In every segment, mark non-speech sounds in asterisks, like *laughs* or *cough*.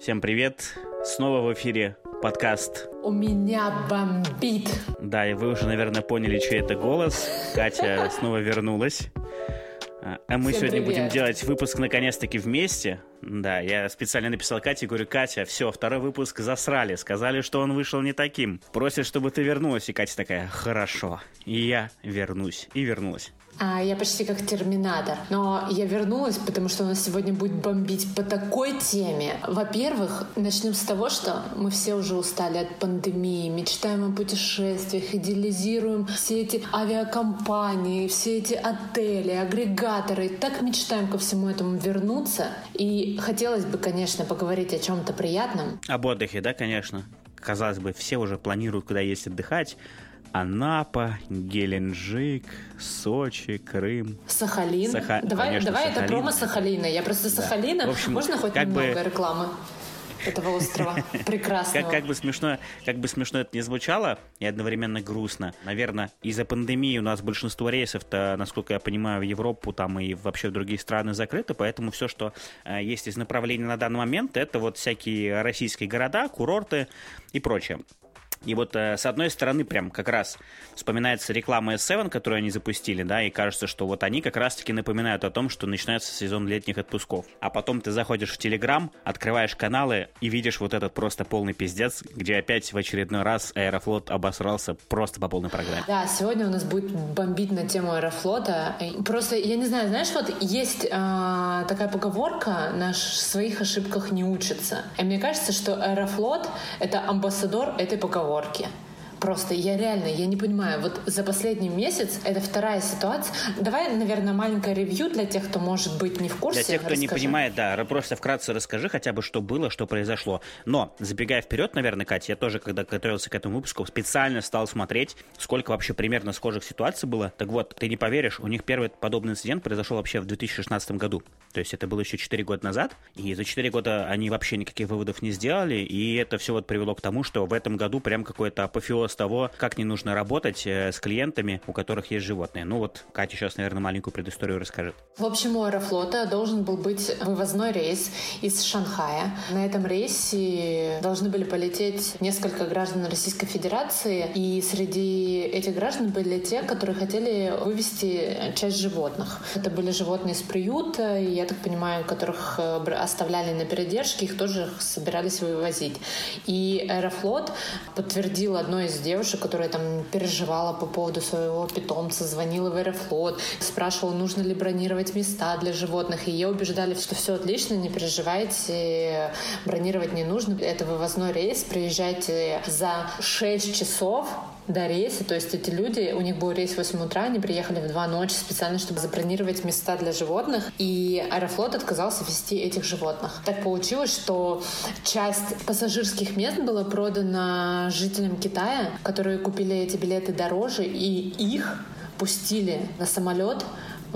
Всем привет! Снова в эфире подкаст У меня бомбит. Да, и вы уже, наверное, поняли, чей это голос. Катя *laughs* снова вернулась. А а мы Всем сегодня привет. будем делать выпуск наконец-таки вместе. Да, я специально написал Кате, говорю, Катя, все, второй выпуск засрали. Сказали, что он вышел не таким. Просят, чтобы ты вернулась. И Катя такая, хорошо. И я вернусь. И вернулась. А, я почти как терминатор. Но я вернулась, потому что у нас сегодня будет бомбить по такой теме. Во-первых, начнем с того, что мы все уже устали от пандемии, мечтаем о путешествиях, идеализируем все эти авиакомпании, все эти отели, агрегаторы. Так мечтаем ко всему этому вернуться. И хотелось бы, конечно, поговорить о чем-то приятном. Об отдыхе, да, конечно. Казалось бы, все уже планируют, куда есть отдыхать. Анапа, Геленджик, Сочи, Крым. Сахалин. Саха- Давай, конечно, давай это Сахалин. промо Сахалина. Я просто Сахалина. В общем, Можно хоть как бы- немного рекламы этого острова *laughs* прекрасного? Как, как бы смешно, как бы смешно это не звучало, и одновременно грустно. Наверное, из-за пандемии у нас большинство рейсов-то, насколько я понимаю, в Европу там и вообще в другие страны закрыты, поэтому все, что э, есть из направлений на данный момент, это вот всякие российские города, курорты и прочее. И вот э, с одной стороны прям как раз вспоминается реклама S7, которую они запустили, да, и кажется, что вот они как раз-таки напоминают о том, что начинается сезон летних отпусков. А потом ты заходишь в Телеграм, открываешь каналы и видишь вот этот просто полный пиздец, где опять в очередной раз Аэрофлот обосрался просто по полной программе. Да, сегодня у нас будет бомбить на тему Аэрофлота. И Просто, я не знаю, знаешь, вот есть а, такая поговорка «на своих ошибках не учатся». И мне кажется, что Аэрофлот — это амбассадор этой поговорки. Caórquia. Просто я реально, я не понимаю, вот за последний месяц это вторая ситуация. Давай, наверное, маленькое ревью для тех, кто может быть не в курсе. Для тех, кто не расскажи. понимает, да, просто вкратце расскажи хотя бы, что было, что произошло. Но, забегая вперед, наверное, Катя, я тоже, когда готовился к этому выпуску, специально стал смотреть, сколько вообще примерно схожих ситуаций было. Так вот, ты не поверишь, у них первый подобный инцидент произошел вообще в 2016 году. То есть это было еще 4 года назад, и за 4 года они вообще никаких выводов не сделали, и это все вот привело к тому, что в этом году прям какой-то апофеоз того, как не нужно работать э, с клиентами, у которых есть животные. Ну вот Катя сейчас, наверное, маленькую предысторию расскажет. В общем, у Аэрофлота должен был быть вывозной рейс из Шанхая. На этом рейсе должны были полететь несколько граждан Российской Федерации, и среди этих граждан были те, которые хотели вывести часть животных. Это были животные из приюта, и, я так понимаю, которых э, оставляли на передержке, их тоже собирались вывозить. И Аэрофлот подтвердил одной из девушек, которая там переживала по поводу своего питомца, звонила в Аэрофлот, спрашивала, нужно ли бронировать места для животных. И ее убеждали, что все отлично, не переживайте, бронировать не нужно. Это вывозной рейс, приезжайте за 6 часов до рейса, то есть эти люди, у них был рейс в 8 утра, они приехали в 2 ночи специально, чтобы забронировать места для животных, и Аэрофлот отказался вести этих животных. Так получилось, что часть пассажирских мест была продана жителям Китая, которые купили эти билеты дороже, и их пустили на самолет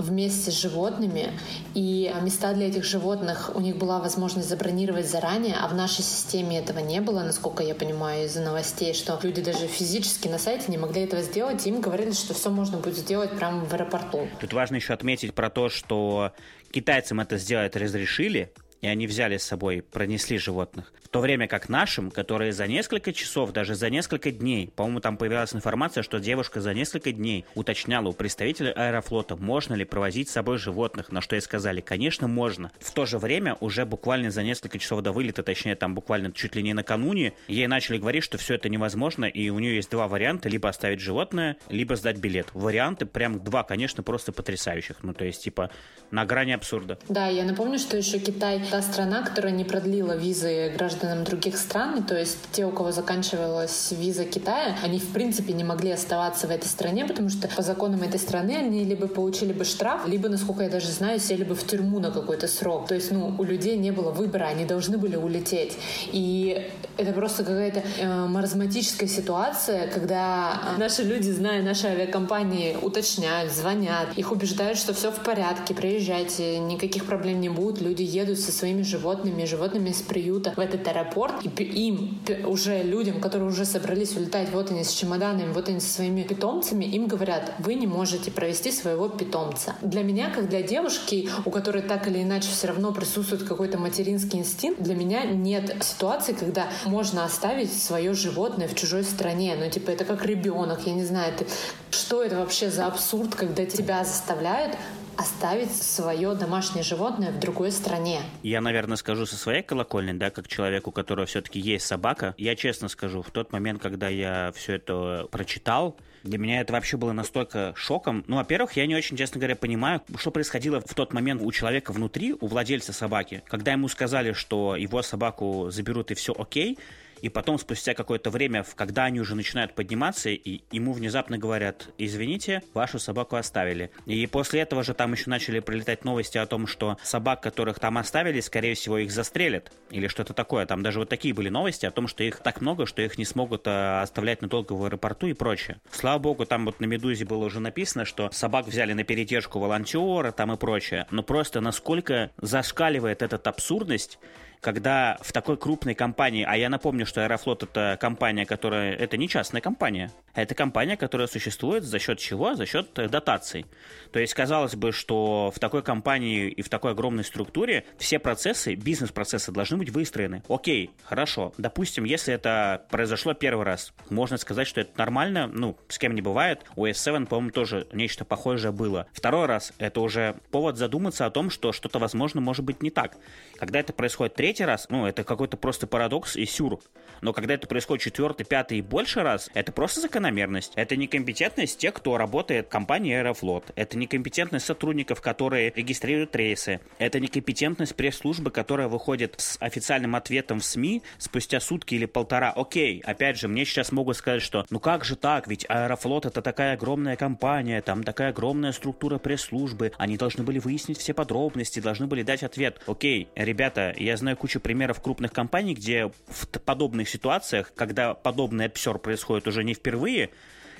вместе с животными, и места для этих животных у них была возможность забронировать заранее, а в нашей системе этого не было, насколько я понимаю из-за новостей, что люди даже физически на сайте не могли этого сделать, и им говорили, что все можно будет сделать прямо в аэропорту. Тут важно еще отметить про то, что китайцам это сделать разрешили, и они взяли с собой, пронесли животных. В то время как нашим, которые за несколько часов, даже за несколько дней, по-моему, там появилась информация, что девушка за несколько дней уточняла у представителя аэрофлота, можно ли провозить с собой животных, на что ей сказали, конечно, можно. В то же время, уже буквально за несколько часов до вылета, точнее, там буквально чуть ли не накануне, ей начали говорить, что все это невозможно, и у нее есть два варианта, либо оставить животное, либо сдать билет. Варианты прям два, конечно, просто потрясающих. Ну, то есть, типа, на грани абсурда. Да, я напомню, что еще Китай та страна, которая не продлила визы гражданам других стран, то есть те, у кого заканчивалась виза Китая, они в принципе не могли оставаться в этой стране, потому что по законам этой страны они либо получили бы штраф, либо, насколько я даже знаю, сели бы в тюрьму на какой-то срок. То есть, ну, у людей не было выбора, они должны были улететь. И это просто какая-то э, маразматическая ситуация, когда э, наши люди, зная наши авиакомпании, уточняют, звонят, их убеждают, что все в порядке, приезжайте, никаких проблем не будет, люди едут со своими животными, животными из приюта в этот аэропорт, и им, уже людям, которые уже собрались улетать, вот они с чемоданами, вот они со своими питомцами, им говорят, вы не можете провести своего питомца. Для меня, как для девушки, у которой так или иначе все равно присутствует какой-то материнский инстинкт, для меня нет ситуации, когда можно оставить свое животное в чужой стране. Ну, типа, это как ребенок, я не знаю, ты, что это вообще за абсурд, когда тебя заставляют оставить свое домашнее животное в другой стране. Я, наверное, скажу со своей колокольни, да, как человеку, у которого все-таки есть собака. Я честно скажу, в тот момент, когда я все это прочитал, для меня это вообще было настолько шоком. Ну, во-первых, я не очень, честно говоря, понимаю, что происходило в тот момент у человека внутри, у владельца собаки, когда ему сказали, что его собаку заберут и все окей, и потом, спустя какое-то время, когда они уже начинают подниматься, и ему внезапно говорят, извините, вашу собаку оставили. И после этого же там еще начали прилетать новости о том, что собак, которых там оставили, скорее всего, их застрелят. Или что-то такое. Там даже вот такие были новости о том, что их так много, что их не смогут э, оставлять надолго в аэропорту и прочее. Слава богу, там вот на «Медузе» было уже написано, что собак взяли на передержку волонтера там и прочее. Но просто насколько зашкаливает эта абсурдность, когда в такой крупной компании, а я напомню, что Аэрофлот это компания, которая, это не частная компания, а это компания, которая существует за счет чего? За счет э, дотаций. То есть казалось бы, что в такой компании и в такой огромной структуре все процессы, бизнес-процессы должны быть выстроены. Окей, хорошо. Допустим, если это произошло первый раз, можно сказать, что это нормально, ну, с кем не бывает. У S7, по-моему, тоже нечто похожее было. Второй раз это уже повод задуматься о том, что что-то, возможно, может быть не так. Когда это происходит третий третий раз, ну, это какой-то просто парадокс и сюр. Но когда это происходит четвертый, пятый и больше раз, это просто закономерность. Это некомпетентность тех, кто работает в компании Аэрофлот. Это некомпетентность сотрудников, которые регистрируют рейсы. Это некомпетентность пресс-службы, которая выходит с официальным ответом в СМИ спустя сутки или полтора. Окей, опять же, мне сейчас могут сказать, что ну как же так, ведь Аэрофлот это такая огромная компания, там такая огромная структура пресс-службы, они должны были выяснить все подробности, должны были дать ответ. Окей, ребята, я знаю кучу примеров крупных компаний, где в подобных ситуациях, когда подобный обсер происходит уже не впервые,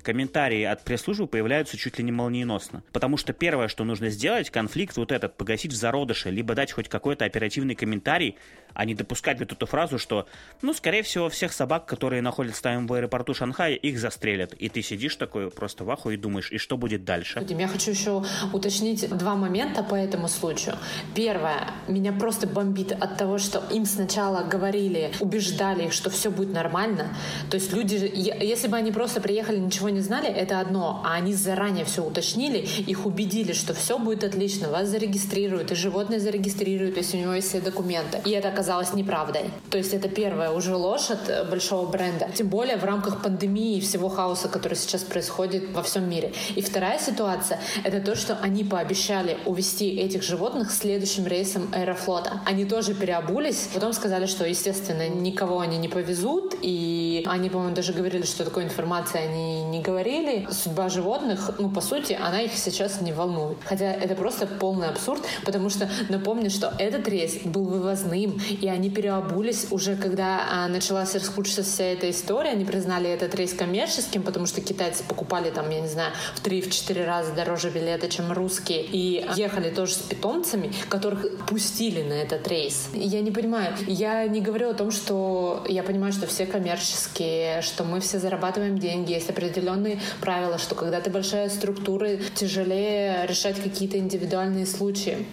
комментарии от пресс-службы появляются чуть ли не молниеносно. Потому что первое, что нужно сделать, конфликт вот этот погасить в зародыше, либо дать хоть какой-то оперативный комментарий, а не допускать вот эту фразу, что, ну, скорее всего, всех собак, которые находятся там в аэропорту Шанхая, их застрелят. И ты сидишь такой просто в аху и думаешь, и что будет дальше? Я хочу еще уточнить два момента по этому случаю. Первое, меня просто бомбит от того, что им сначала говорили, убеждали их, что все будет нормально. То есть люди, если бы они просто приехали, ничего не знали, это одно, а они заранее все уточнили, их убедили, что все будет отлично, вас зарегистрируют, и животное зарегистрируют, если у него есть все документы. И это оказалось неправдой. То есть это первая уже ложь от э, большого бренда. Тем более в рамках пандемии и всего хаоса, который сейчас происходит во всем мире. И вторая ситуация — это то, что они пообещали увезти этих животных следующим рейсом Аэрофлота. Они тоже переобулись, потом сказали, что, естественно, никого они не повезут, и они, по-моему, даже говорили, что такой информации они не говорили. Судьба животных, ну, по сути, она их сейчас не волнует. Хотя это просто полный абсурд, потому что напомню, что этот рейс был вывозным, и они переобулись уже, когда а, началась раскручиваться вся эта история, они признали этот рейс коммерческим, потому что китайцы покупали там, я не знаю, в 3-4 раза дороже билеты, чем русские, и ехали тоже с питомцами, которых пустили на этот рейс. Я не понимаю, я не говорю о том, что я понимаю, что все коммерческие, что мы все зарабатываем деньги, есть определенные правила, что когда ты большая структура, тяжелее решать какие-то индивидуальные случаи.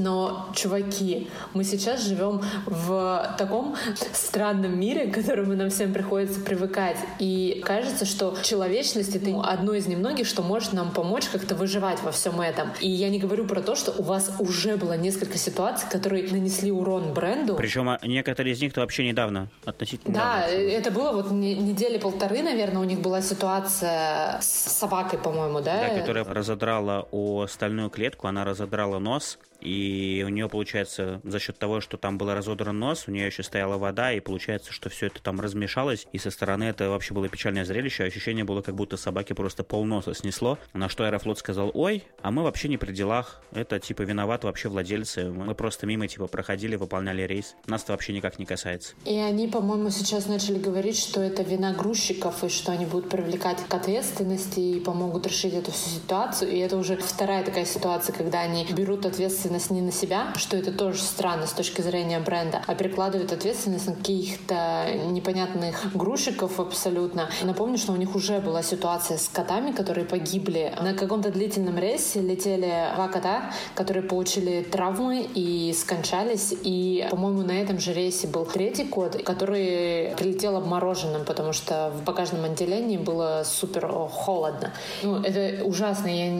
Но, чуваки, мы сейчас живем в таком странном мире, к которому нам всем приходится привыкать. И кажется, что человечность — это одно из немногих, что может нам помочь как-то выживать во всем этом. И я не говорю про то, что у вас уже было несколько ситуаций, которые нанесли урон бренду. Причем а, некоторые из них-то вообще недавно, относительно Да, недавно. это было вот недели полторы, наверное, у них была ситуация с собакой, по-моему, да? Да, которая разодрала о стальную клетку, она разодрала нос, и у нее, получается, за счет того, что там был разодран нос, у нее еще стояла вода, и получается, что все это там размешалось, и со стороны это вообще было печальное зрелище, ощущение было, как будто собаке просто полноса снесло, на что Аэрофлот сказал, ой, а мы вообще не при делах, это типа виноват вообще владельцы, мы просто мимо типа проходили, выполняли рейс, нас это вообще никак не касается. И они, по-моему, сейчас начали говорить, что это вина грузчиков, и что они будут привлекать к ответственности и помогут решить эту всю ситуацию, и это уже вторая такая ситуация, когда они берут ответственность ответственность не на себя, что это тоже странно с точки зрения бренда, а перекладывают ответственность на каких-то непонятных грузчиков абсолютно. Напомню, что у них уже была ситуация с котами, которые погибли. На каком-то длительном рейсе летели два кота, которые получили травмы и скончались. И, по-моему, на этом же рейсе был третий кот, который прилетел обмороженным, потому что в багажном отделении было супер холодно. Ну, это ужасно. Я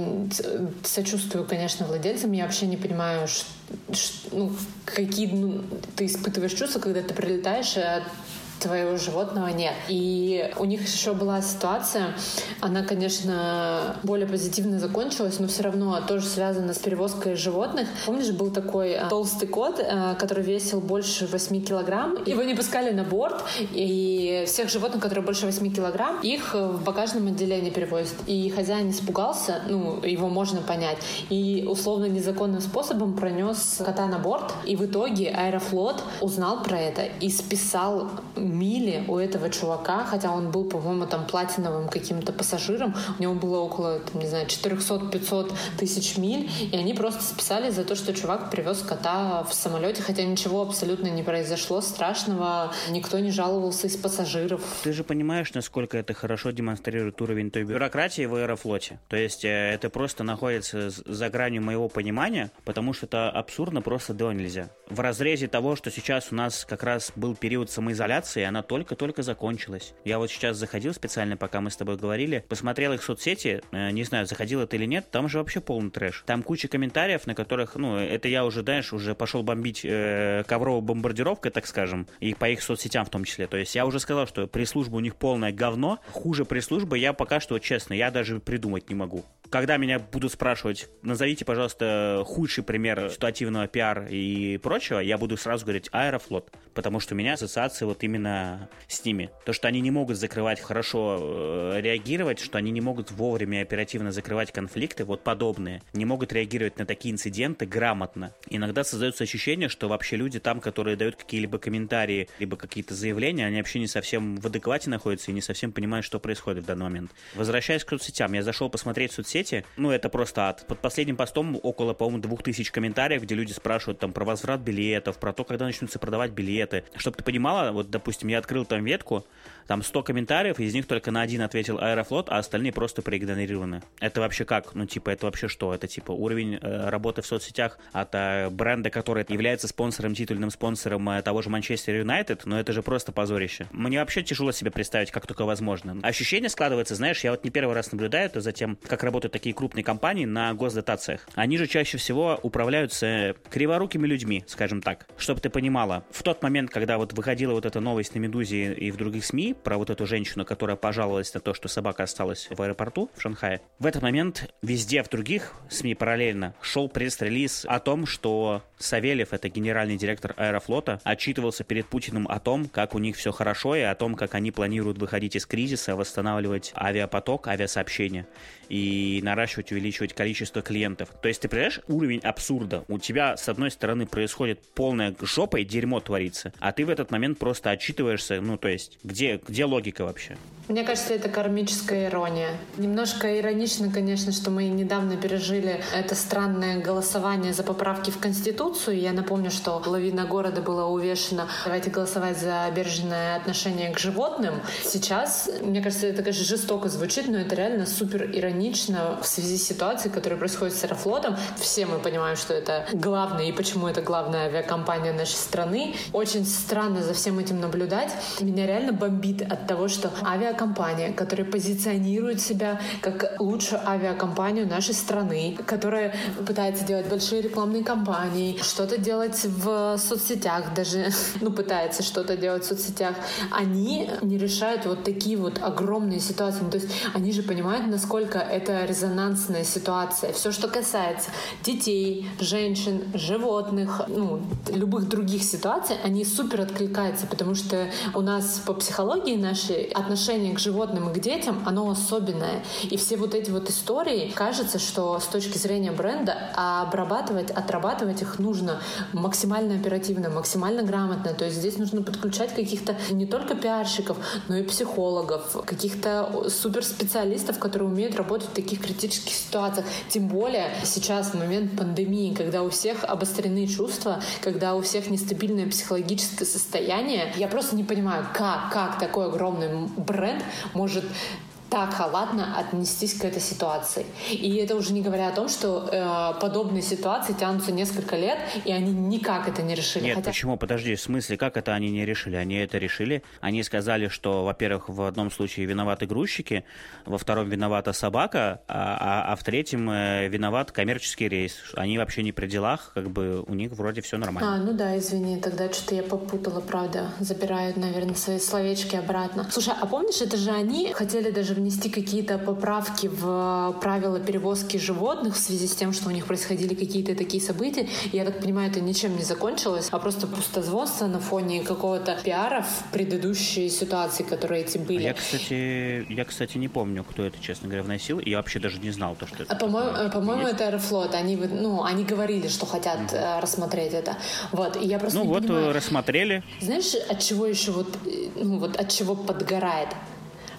сочувствую, конечно, владельцам. Я вообще не понимаю, что, ну, какие ну, ты испытываешь чувства, когда ты прилетаешь, а твоего животного нет. И у них еще была ситуация, она, конечно, более позитивно закончилась, но все равно тоже связана с перевозкой животных. Помнишь, был такой э, толстый кот, э, который весил больше 8 килограмм. Его не пускали на борт, и всех животных, которые больше 8 килограмм, их в багажном отделении перевозят. И хозяин испугался, ну, его можно понять, и условно незаконным способом пронес кота на борт, и в итоге Аэрофлот узнал про это и списал мили у этого чувака, хотя он был, по-моему, там платиновым каким-то пассажиром, у него было около, там, не знаю, 400-500 тысяч миль, и они просто списали за то, что чувак привез кота в самолете, хотя ничего абсолютно не произошло страшного, никто не жаловался из пассажиров. Ты же понимаешь, насколько это хорошо демонстрирует уровень той бюрократии в аэрофлоте. То есть э, это просто находится за гранью моего понимания, потому что это абсурдно просто до нельзя. В разрезе того, что сейчас у нас как раз был период самоизоляции, и она только-только закончилась. Я вот сейчас заходил специально, пока мы с тобой говорили, посмотрел их соцсети, э, не знаю, заходил это или нет, там же вообще полный трэш. Там куча комментариев, на которых, ну, это я уже, знаешь, уже пошел бомбить э, ковровой бомбардировкой, так скажем, и по их соцсетям в том числе. То есть я уже сказал, что пресс-служба у них полное говно, хуже пресс-службы я пока что, честно, я даже придумать не могу когда меня будут спрашивать, назовите, пожалуйста, худший пример ситуативного пиар и прочего, я буду сразу говорить Аэрофлот, потому что у меня ассоциация вот именно с ними. То, что они не могут закрывать хорошо, э, реагировать, что они не могут вовремя оперативно закрывать конфликты, вот подобные, не могут реагировать на такие инциденты грамотно. Иногда создается ощущение, что вообще люди там, которые дают какие-либо комментарии, либо какие-то заявления, они вообще не совсем в адеквате находятся и не совсем понимают, что происходит в данный момент. Возвращаясь к соцсетям, я зашел посмотреть соцсети, соцсети, ну, это просто ад. Под последним постом около, по-моему, двух тысяч комментариев, где люди спрашивают там про возврат билетов, про то, когда начнутся продавать билеты. Чтобы ты понимала, вот, допустим, я открыл там ветку, там 100 комментариев, из них только на один ответил Аэрофлот, а остальные просто проигнорированы. Это вообще как? Ну, типа, это вообще что? Это, типа, уровень э, работы в соцсетях от э, бренда, который является спонсором, титульным спонсором э, того же Манчестер Юнайтед, но это же просто позорище. Мне вообще тяжело себе представить, как только возможно. Ощущение складывается, знаешь, я вот не первый раз наблюдаю это за тем, как работают такие крупные компании на госдотациях. Они же чаще всего управляются криворукими людьми, скажем так. Чтобы ты понимала, в тот момент, когда вот выходила вот эта новость на Медузе и в других СМИ, про вот эту женщину, которая пожаловалась на то, что собака осталась в аэропорту в Шанхае. В этот момент везде в других СМИ параллельно шел пресс-релиз о том, что Савельев, это генеральный директор Аэрофлота, отчитывался перед Путиным о том, как у них все хорошо и о том, как они планируют выходить из кризиса, восстанавливать авиапоток, авиасообщение и наращивать, увеличивать количество клиентов. То есть ты понимаешь уровень абсурда. У тебя, с одной стороны, происходит полная жопа и дерьмо творится, а ты в этот момент просто отчитываешься, ну, то есть, где, где логика вообще? Мне кажется, это кармическая ирония. Немножко иронично, конечно, что мы недавно пережили это странное голосование за поправки в Конституцию. Я напомню, что половина города была увешана «давайте голосовать за бережное отношение к животным». Сейчас, мне кажется, это, конечно, жестоко звучит, но это реально супер иронично в связи с ситуацией, которая происходит с Аэрофлотом. Все мы понимаем, что это главное и почему это главная авиакомпания нашей страны. Очень странно за всем этим наблюдать. Меня реально бомбит от того, что авиакомпания авиакомпания, которая позиционирует себя как лучшую авиакомпанию нашей страны, которая пытается делать большие рекламные кампании, что-то делать в соцсетях, даже, *laughs* ну, пытается что-то делать в соцсетях, они не решают вот такие вот огромные ситуации. Ну, то есть они же понимают, насколько это резонансная ситуация. Все, что касается детей, женщин, животных, ну, любых других ситуаций, они супер откликаются, потому что у нас по психологии наши отношения отношение к животным и к детям, оно особенное. И все вот эти вот истории, кажется, что с точки зрения бренда обрабатывать, отрабатывать их нужно максимально оперативно, максимально грамотно. То есть здесь нужно подключать каких-то не только пиарщиков, но и психологов, каких-то суперспециалистов, которые умеют работать в таких критических ситуациях. Тем более сейчас, в момент пандемии, когда у всех обострены чувства, когда у всех нестабильное психологическое состояние, я просто не понимаю, как, как такой огромный бренд может так халатно отнестись к этой ситуации. И это уже не говоря о том, что э, подобные ситуации тянутся несколько лет, и они никак это не решили. Нет, Хотя... почему? Подожди, в смысле, как это они не решили? Они это решили. Они сказали, что, во-первых, в одном случае виноваты грузчики, во втором виновата собака, а, а, а в третьем э, виноват коммерческий рейс. Они вообще не при делах, как бы у них вроде все нормально. А, ну да, извини, тогда что-то я попутала, правда. Забирают, наверное, свои словечки обратно. Слушай, а помнишь, это же они хотели даже внести какие-то поправки в правила перевозки животных в связи с тем, что у них происходили какие-то такие события. И я так понимаю, это ничем не закончилось, а просто пустозвонство на фоне какого-то пиара в предыдущей ситуации, которые эти были. Я, кстати, я, кстати, не помню, кто это, честно говоря, вносил. Я вообще даже не знал, то, что это. А, по-моему, по-моему это Аэрофлот. Они, ну, они говорили, что хотят mm-hmm. рассмотреть это. Вот. И я просто ну вот, понимаю. рассмотрели. Знаешь, от чего еще вот, ну, вот от чего подгорает?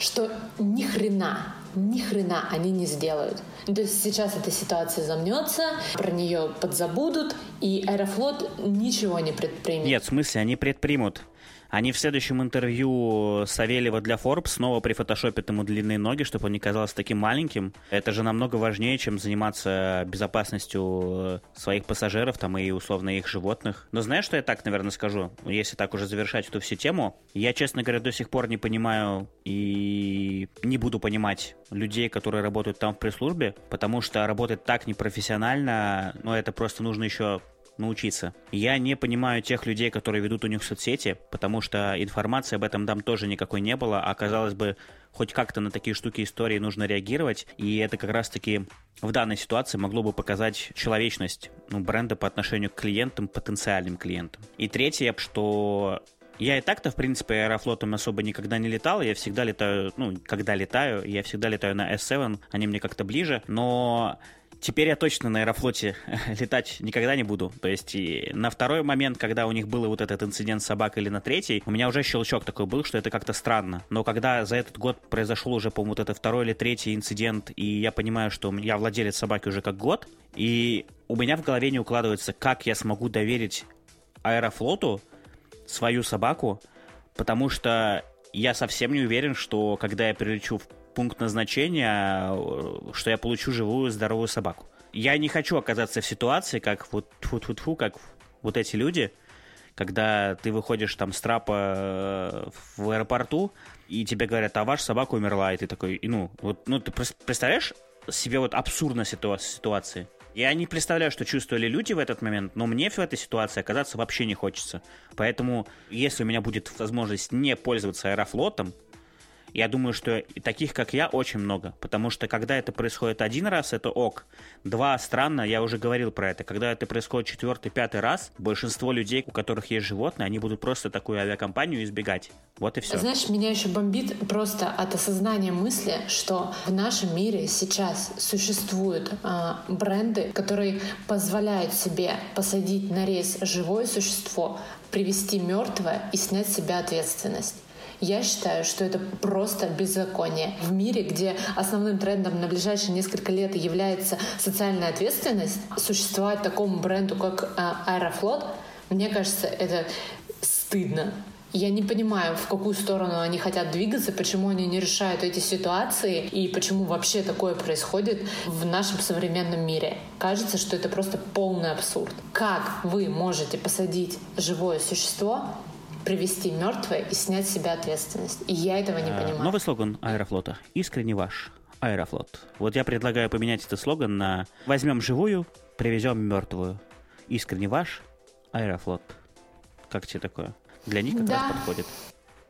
Что ни хрена, ни хрена они не сделают. То есть сейчас эта ситуация замнется, про нее подзабудут, и Аэрофлот ничего не предпримет. Нет, в смысле, они предпримут. Они в следующем интервью Савельева для Forbes снова прифотошопят ему длинные ноги, чтобы он не казался таким маленьким. Это же намного важнее, чем заниматься безопасностью своих пассажиров там и условно их животных. Но знаешь, что я так, наверное, скажу? Если так уже завершать эту всю тему, я, честно говоря, до сих пор не понимаю и не буду понимать людей, которые работают там в пресс-службе, потому что работать так непрофессионально, ну, это просто нужно еще научиться. Я не понимаю тех людей, которые ведут у них соцсети, потому что информации об этом там тоже никакой не было, а казалось бы, хоть как-то на такие штуки истории нужно реагировать, и это как раз-таки в данной ситуации могло бы показать человечность ну, бренда по отношению к клиентам, потенциальным клиентам. И третье, что я и так-то, в принципе, аэрофлотом особо никогда не летал. Я всегда летаю, ну, когда летаю, я всегда летаю на S7, они мне как-то ближе. Но теперь я точно на Аэрофлоте *laughs* летать никогда не буду. То есть и на второй момент, когда у них был вот этот инцидент с собакой или на третий, у меня уже щелчок такой был, что это как-то странно. Но когда за этот год произошел уже, по-моему, вот это второй или третий инцидент, и я понимаю, что я владелец собаки уже как год, и у меня в голове не укладывается, как я смогу доверить Аэрофлоту свою собаку, потому что я совсем не уверен, что когда я прилечу в пункт назначения, э, что я получу живую, здоровую собаку. Я не хочу оказаться в ситуации, как вот тьфу -тьфу -тьфу, как вот эти люди, когда ты выходишь там с трапа э, в аэропорту, и тебе говорят, а ваша собака умерла, и ты такой, и ну, вот, ну, ты представляешь себе вот абсурдность ситуации? Я не представляю, что чувствовали люди в этот момент, но мне в этой ситуации оказаться вообще не хочется. Поэтому, если у меня будет возможность не пользоваться аэрофлотом, я думаю, что таких, как я, очень много. Потому что когда это происходит один раз, это ок. Два, странно, я уже говорил про это. Когда это происходит четвертый, пятый раз, большинство людей, у которых есть животные, они будут просто такую авиакомпанию избегать. Вот и все. Знаешь, меня еще бомбит просто от осознания мысли, что в нашем мире сейчас существуют э, бренды, которые позволяют себе посадить на рейс живое существо, привести мертвое и снять с себя ответственность. Я считаю, что это просто беззаконие. В мире, где основным трендом на ближайшие несколько лет является социальная ответственность, существовать такому бренду, как Аэрофлот, мне кажется, это стыдно. Я не понимаю, в какую сторону они хотят двигаться, почему они не решают эти ситуации и почему вообще такое происходит в нашем современном мире. Кажется, что это просто полный абсурд. Как вы можете посадить живое существо привести мертвое и снять с себя ответственность. И я этого не а, понимаю. Новый слоган Аэрофлота. Искренне ваш. Аэрофлот. Вот я предлагаю поменять этот слоган на «Возьмем живую, привезем мертвую». Искренне ваш. Аэрофлот. Как тебе такое? Для них как да. раз подходит.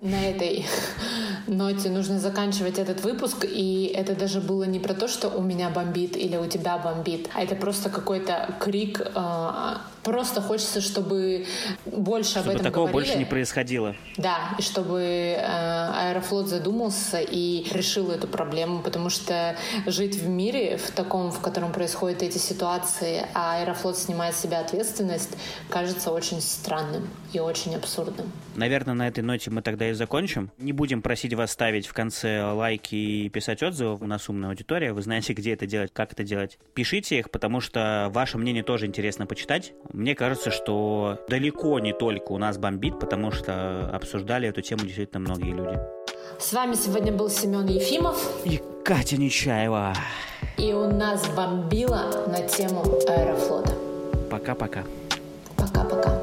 На этой *laughs* ноте нужно заканчивать этот выпуск, и это даже было не про то, что у меня бомбит или у тебя бомбит, а это просто какой-то крик э, Просто хочется, чтобы больше чтобы об этом такого говорили. больше не происходило. Да, и чтобы э, Аэрофлот задумался и решил эту проблему, потому что жить в мире, в таком, в котором происходят эти ситуации, а Аэрофлот снимает с себя ответственность, кажется очень странным и очень абсурдным. Наверное, на этой ноте мы тогда и закончим. Не будем просить вас ставить в конце лайки и писать отзывы. У нас умная аудитория. Вы знаете, где это делать, как это делать. Пишите их, потому что ваше мнение тоже интересно почитать. Мне кажется, что далеко не только у нас бомбит, потому что обсуждали эту тему действительно многие люди. С вами сегодня был Семен Ефимов и Катя Нечаева. И у нас бомбило на тему Аэрофлота. Пока-пока. Пока-пока.